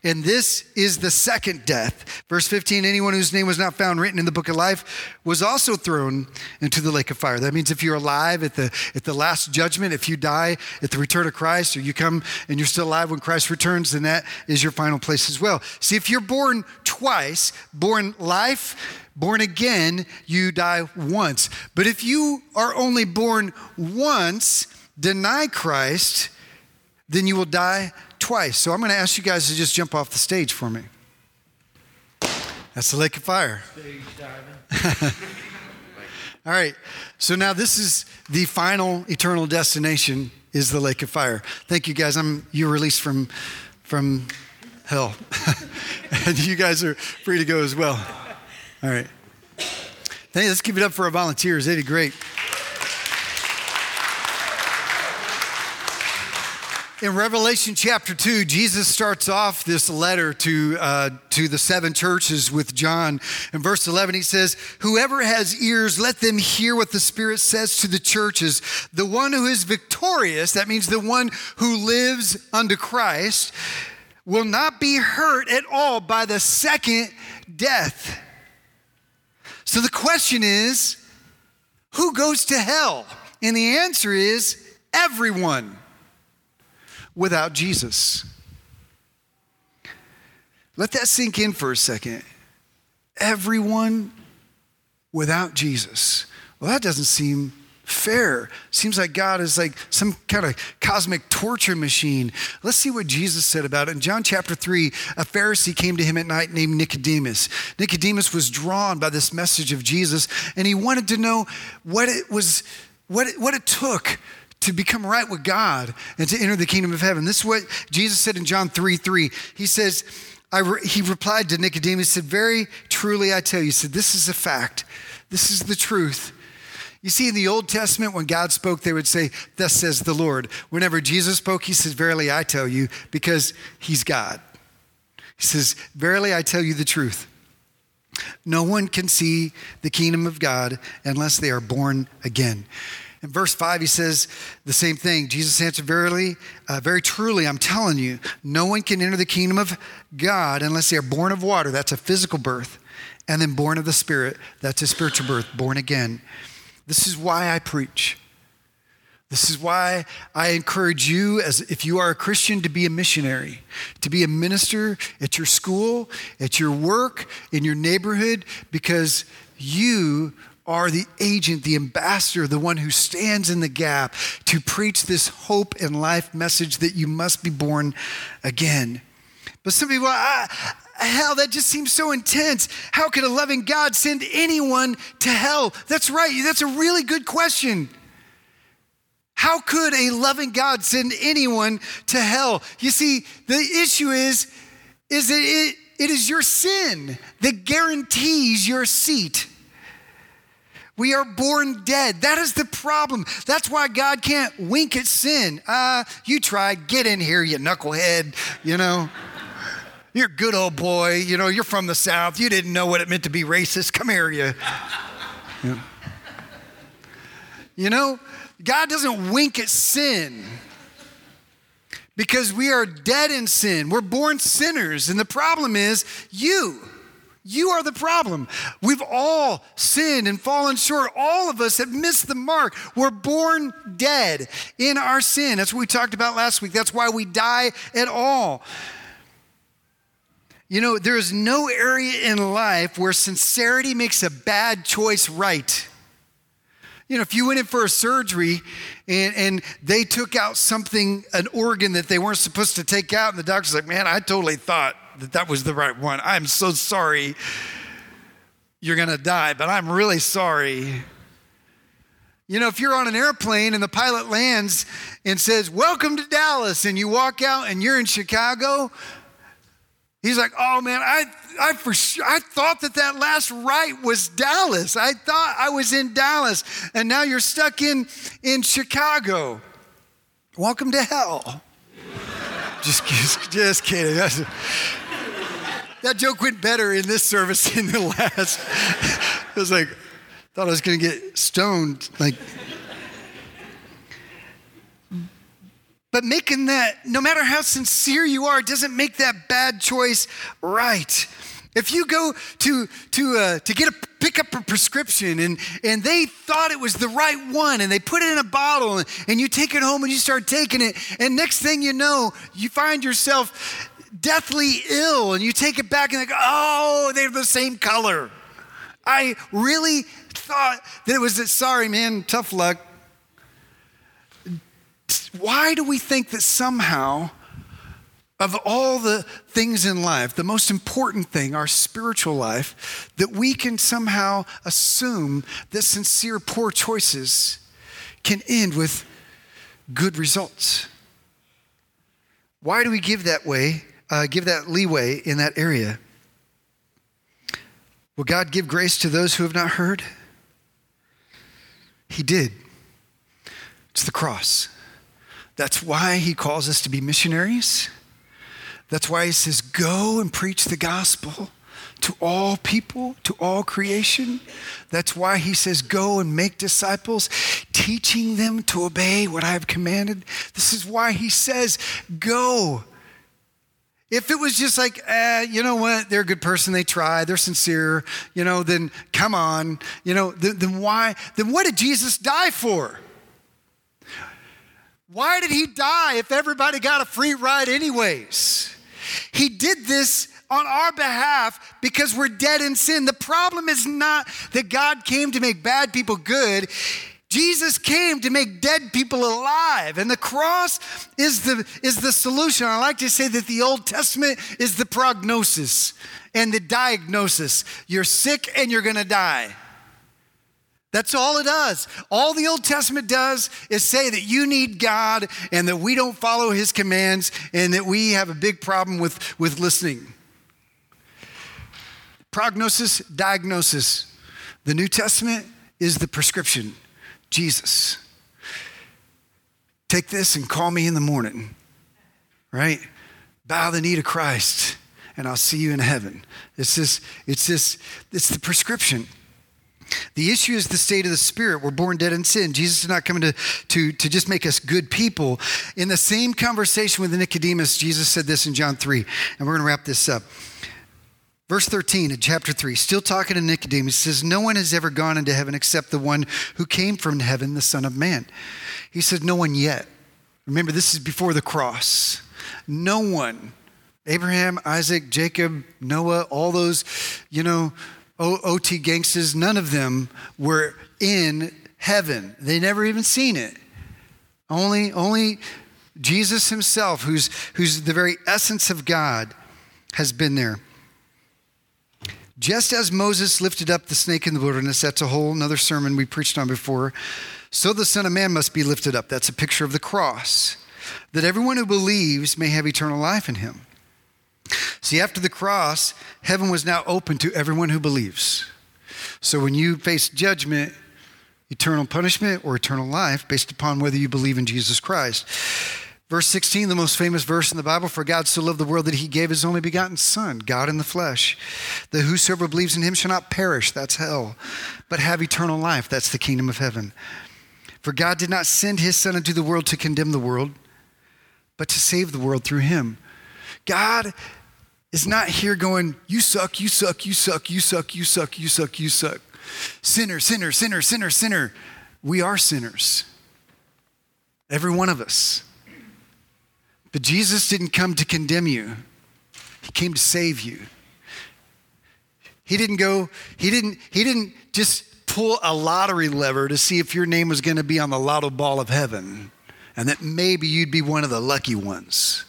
And this is the second death. Verse 15 anyone whose name was not found written in the book of life was also thrown into the lake of fire. That means if you're alive at the, at the last judgment, if you die at the return of Christ, or you come and you're still alive when Christ returns, then that is your final place as well. See, if you're born twice, born life, born again, you die once. But if you are only born once, deny Christ, then you will die twice. So I'm going to ask you guys to just jump off the stage for me. That's the lake of fire. All right. So now this is the final eternal destination is the lake of fire. Thank you guys. I'm you're released from from hell. and you guys are free to go as well. All right. Let's give it up for our volunteers. They did great. In Revelation chapter 2, Jesus starts off this letter to, uh, to the seven churches with John. In verse 11, he says, Whoever has ears, let them hear what the Spirit says to the churches. The one who is victorious, that means the one who lives unto Christ, will not be hurt at all by the second death. So the question is, who goes to hell? And the answer is everyone without Jesus. Let that sink in for a second. Everyone without Jesus. Well, that doesn't seem fair. Seems like God is like some kind of cosmic torture machine. Let's see what Jesus said about it. In John chapter 3, a Pharisee came to him at night named Nicodemus. Nicodemus was drawn by this message of Jesus and he wanted to know what it was what it, what it took to become right with God and to enter the kingdom of heaven. This is what Jesus said in John 3 3. He says, re- He replied to Nicodemus, said, Very truly I tell you, said, This is a fact. This is the truth. You see, in the Old Testament, when God spoke, they would say, Thus says the Lord. Whenever Jesus spoke, he says, Verily I tell you, because he's God. He says, Verily I tell you the truth. No one can see the kingdom of God unless they are born again. In verse 5, he says the same thing. Jesus answered, Verily, uh, very truly, I'm telling you, no one can enter the kingdom of God unless they are born of water. That's a physical birth. And then born of the Spirit. That's a spiritual birth, born again. This is why I preach. This is why I encourage you, as if you are a Christian, to be a missionary, to be a minister at your school, at your work, in your neighborhood, because you are the agent, the ambassador, the one who stands in the gap to preach this hope and life message that you must be born again. But some people, ah, hell, that just seems so intense. How could a loving God send anyone to hell? That's right. That's a really good question. How could a loving God send anyone to hell? You see, the issue is, is that it, it is your sin that guarantees your seat we are born dead. That is the problem. That's why God can't wink at sin. Uh, you tried. Get in here, you knucklehead. You know, you're good old boy. You know, you're from the South. You didn't know what it meant to be racist. Come here, you. You know, God doesn't wink at sin because we are dead in sin. We're born sinners. And the problem is you. You are the problem. We've all sinned and fallen short. All of us have missed the mark. We're born dead in our sin. That's what we talked about last week. That's why we die at all. You know, there's no area in life where sincerity makes a bad choice right. You know, if you went in for a surgery and, and they took out something, an organ that they weren't supposed to take out, and the doctor's like, man, I totally thought that that was the right one. I'm so sorry you're going to die, but I'm really sorry. You know, if you're on an airplane and the pilot lands and says, Welcome to Dallas, and you walk out and you're in Chicago, he's like, Oh man, I I for sure, I thought that that last right was Dallas. I thought I was in Dallas, and now you're stuck in in Chicago. Welcome to hell. Just, just, just kidding. that joke went better in this service than the last. it was like, thought I was going to get stoned. Like, but making that, no matter how sincere you are, doesn't make that bad choice right. If you go to, to, uh, to get a, pick up a prescription and, and they thought it was the right one and they put it in a bottle and, and you take it home and you start taking it, and next thing you know, you find yourself deathly ill and you take it back and like, oh, they're the same color. I really thought that it was sorry, man, tough luck. Why do we think that somehow of all the things in life, the most important thing, our spiritual life, that we can somehow assume that sincere poor choices can end with good results. Why do we give that way, uh, give that leeway in that area? Will God give grace to those who have not heard? He did. It's the cross. That's why he calls us to be missionaries. That's why he says, Go and preach the gospel to all people, to all creation. That's why he says, Go and make disciples, teaching them to obey what I have commanded. This is why he says, Go. If it was just like, eh, you know what, they're a good person, they try, they're sincere, you know, then come on, you know, then, then why, then what did Jesus die for? Why did he die if everybody got a free ride, anyways? He did this on our behalf because we're dead in sin. The problem is not that God came to make bad people good. Jesus came to make dead people alive, and the cross is the, is the solution. I like to say that the Old Testament is the prognosis and the diagnosis. You're sick and you're gonna die. That's all it does. All the Old Testament does is say that you need God and that we don't follow his commands and that we have a big problem with, with listening. Prognosis, diagnosis. The New Testament is the prescription Jesus. Take this and call me in the morning, right? Bow the knee to Christ and I'll see you in heaven. It's this, it's this, it's the prescription. The issue is the state of the spirit. We're born dead in sin. Jesus is not coming to, to, to just make us good people. In the same conversation with Nicodemus, Jesus said this in John 3, and we're going to wrap this up. Verse 13 in chapter 3, still talking to Nicodemus, says, No one has ever gone into heaven except the one who came from heaven, the Son of Man. He said, No one yet. Remember, this is before the cross. No one. Abraham, Isaac, Jacob, Noah, all those, you know, OT gangsters, none of them were in heaven. They never even seen it. Only, only Jesus himself, who's, who's the very essence of God, has been there. Just as Moses lifted up the snake in the wilderness, that's a whole another sermon we preached on before, so the Son of Man must be lifted up. That's a picture of the cross, that everyone who believes may have eternal life in him. See, after the cross, heaven was now open to everyone who believes. So when you face judgment, eternal punishment, or eternal life, based upon whether you believe in Jesus Christ. Verse 16, the most famous verse in the Bible For God so loved the world that he gave his only begotten Son, God in the flesh, that whosoever believes in him shall not perish, that's hell, but have eternal life, that's the kingdom of heaven. For God did not send his Son into the world to condemn the world, but to save the world through him. God is not here going, you suck, you suck, you suck, you suck, you suck, you suck, you suck. Sinner, sinner, sinner, sinner, sinner. We are sinners. Every one of us. But Jesus didn't come to condemn you, He came to save you. He didn't go, he didn't, he didn't just pull a lottery lever to see if your name was going to be on the lotto ball of heaven and that maybe you'd be one of the lucky ones.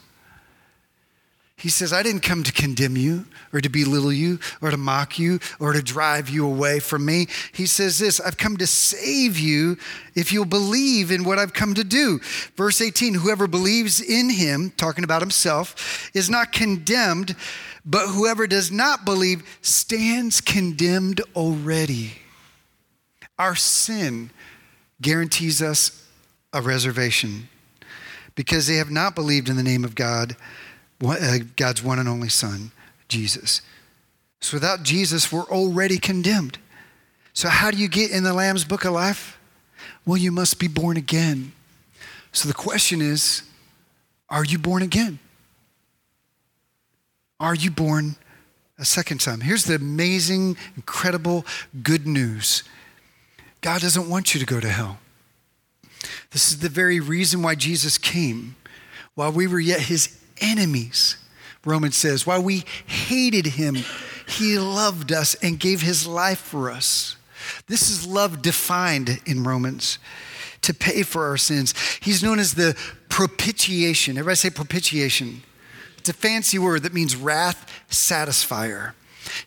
He says, I didn't come to condemn you or to belittle you or to mock you or to drive you away from me. He says this I've come to save you if you'll believe in what I've come to do. Verse 18 Whoever believes in him, talking about himself, is not condemned, but whoever does not believe stands condemned already. Our sin guarantees us a reservation because they have not believed in the name of God Uh, God's one and only Son, Jesus. So without Jesus, we're already condemned. So, how do you get in the Lamb's Book of Life? Well, you must be born again. So, the question is are you born again? Are you born a second time? Here's the amazing, incredible good news God doesn't want you to go to hell. This is the very reason why Jesus came. While we were yet his enemies. Romans says, while we hated him, he loved us and gave his life for us. This is love defined in Romans to pay for our sins. He's known as the propitiation. Everybody say propitiation. It's a fancy word that means wrath satisfier.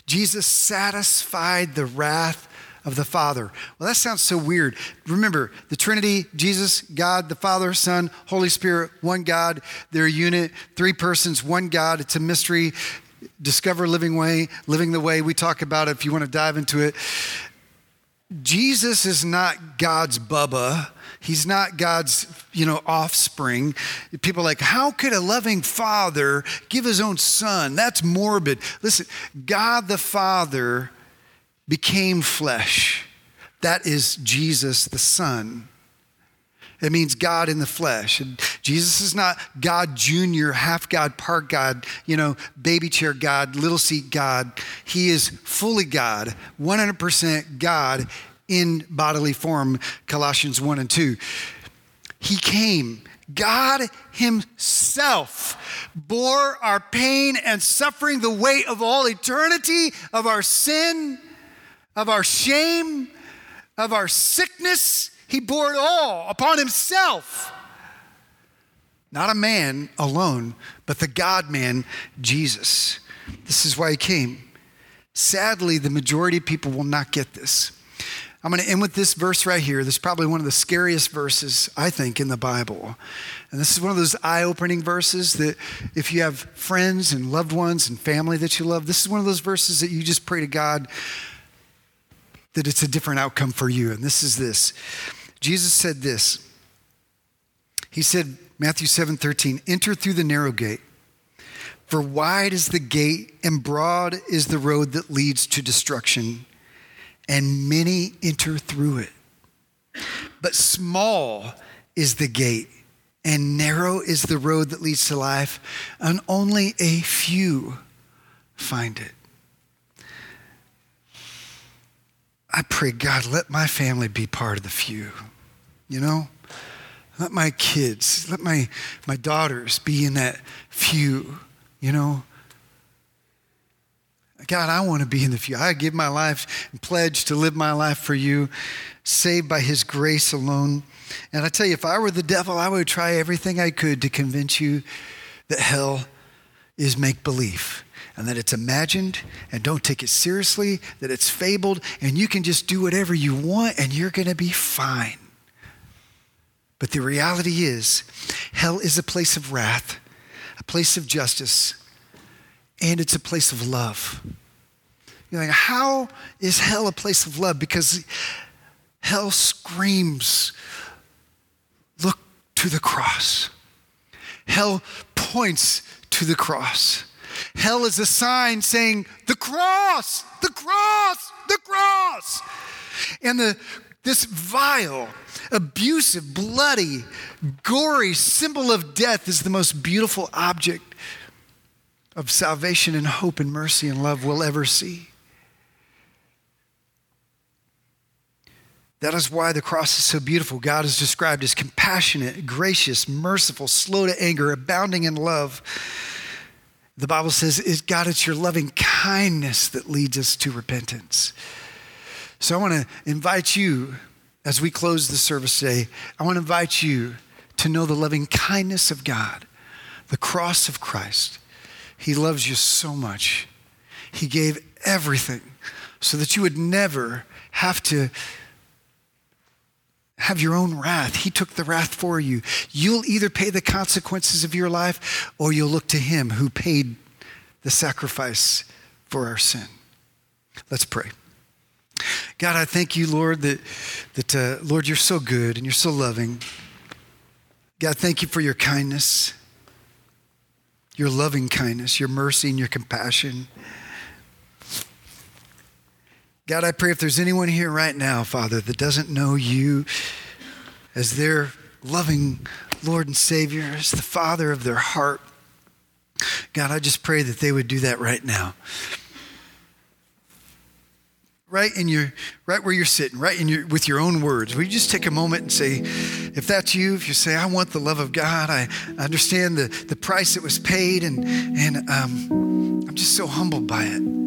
Jesus satisfied the wrath of the Father. Well, that sounds so weird. Remember, the Trinity, Jesus, God, the Father, Son, Holy Spirit, one God. They're a unit, three persons, one God. It's a mystery. Discover living way, living the way. We talk about it if you want to dive into it. Jesus is not God's Bubba. He's not God's, you know, offspring. People like, how could a loving father give his own son? That's morbid. Listen, God the Father became flesh. That is Jesus the Son. It means God in the flesh. And Jesus is not God Junior, half God, part God, you know, baby chair God, little seat God. He is fully God, 100% God in bodily form, Colossians 1 and 2. He came. God Himself bore our pain and suffering, the weight of all eternity, of our sin of our shame, of our sickness. He bore it all upon himself. Not a man alone, but the God man, Jesus. This is why he came. Sadly, the majority of people will not get this. I'm going to end with this verse right here. This is probably one of the scariest verses, I think, in the Bible. And this is one of those eye opening verses that if you have friends and loved ones and family that you love, this is one of those verses that you just pray to God that it's a different outcome for you. And this is this Jesus said this. He said, Matthew 7 13, enter through the narrow gate. For wide is the gate and broad is the road that leads to destruction, and many enter through it. But small is the gate and narrow is the road that leads to life, and only a few find it. I pray, God, let my family be part of the few, you know? Let my kids, let my, my daughters be in that few, you know? God, I want to be in the few. I give my life and pledge to live my life for you, saved by His grace alone. And I tell you, if I were the devil, I would try everything I could to convince you that hell is make believe and that it's imagined and don't take it seriously, that it's fabled, and you can just do whatever you want and you're going to be fine. But the reality is, hell is a place of wrath, a place of justice, and it's a place of love. You're like, how is hell a place of love? Because hell screams, look to the cross. Hell points to the cross. Hell is a sign saying, the cross, the cross, the cross. And the, this vile, abusive, bloody, gory symbol of death is the most beautiful object of salvation and hope and mercy and love we'll ever see. That is why the cross is so beautiful. God is described as compassionate, gracious, merciful, slow to anger, abounding in love The Bible says, is God, it's your loving kindness that leads us to repentance. So I want to invite you, as we close the service today, I want to invite you to know the loving kindness of God, the cross of Christ. He loves you so much. He gave everything so that you would never have to have your own wrath. He took the wrath for you. You'll either pay the consequences of your life or you'll look to Him who paid the sacrifice for our sin. Let's pray. God, I thank you, Lord, that, that uh, Lord, you're so good and you're so loving. God, thank you for your kindness, your loving kindness, your mercy, and your compassion. God, I pray if there's anyone here right now, Father, that doesn't know you as their loving Lord and Savior, as the Father of their heart, God, I just pray that they would do that right now. Right in your, right where you're sitting, right in your, with your own words. Will you just take a moment and say, if that's you, if you say, I want the love of God, I understand the, the price that was paid, and, and um, I'm just so humbled by it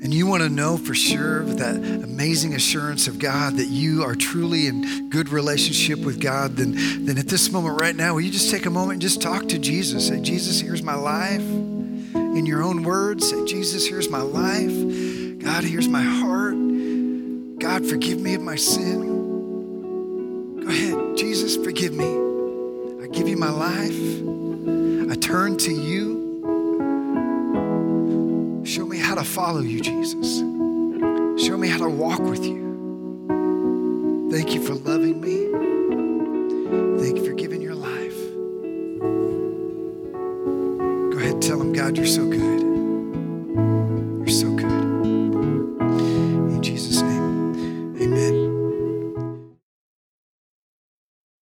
and you want to know for sure that amazing assurance of God that you are truly in good relationship with God, then, then at this moment right now, will you just take a moment and just talk to Jesus? Say, Jesus, here's my life. In your own words, say, Jesus, here's my life. God, here's my heart. God, forgive me of my sin. Go ahead, Jesus, forgive me. I give you my life. I turn to you. Show me how to follow you, Jesus. Show me how to walk with you. Thank you for loving me. Thank you for giving your life. Go ahead tell him, God, you're so good.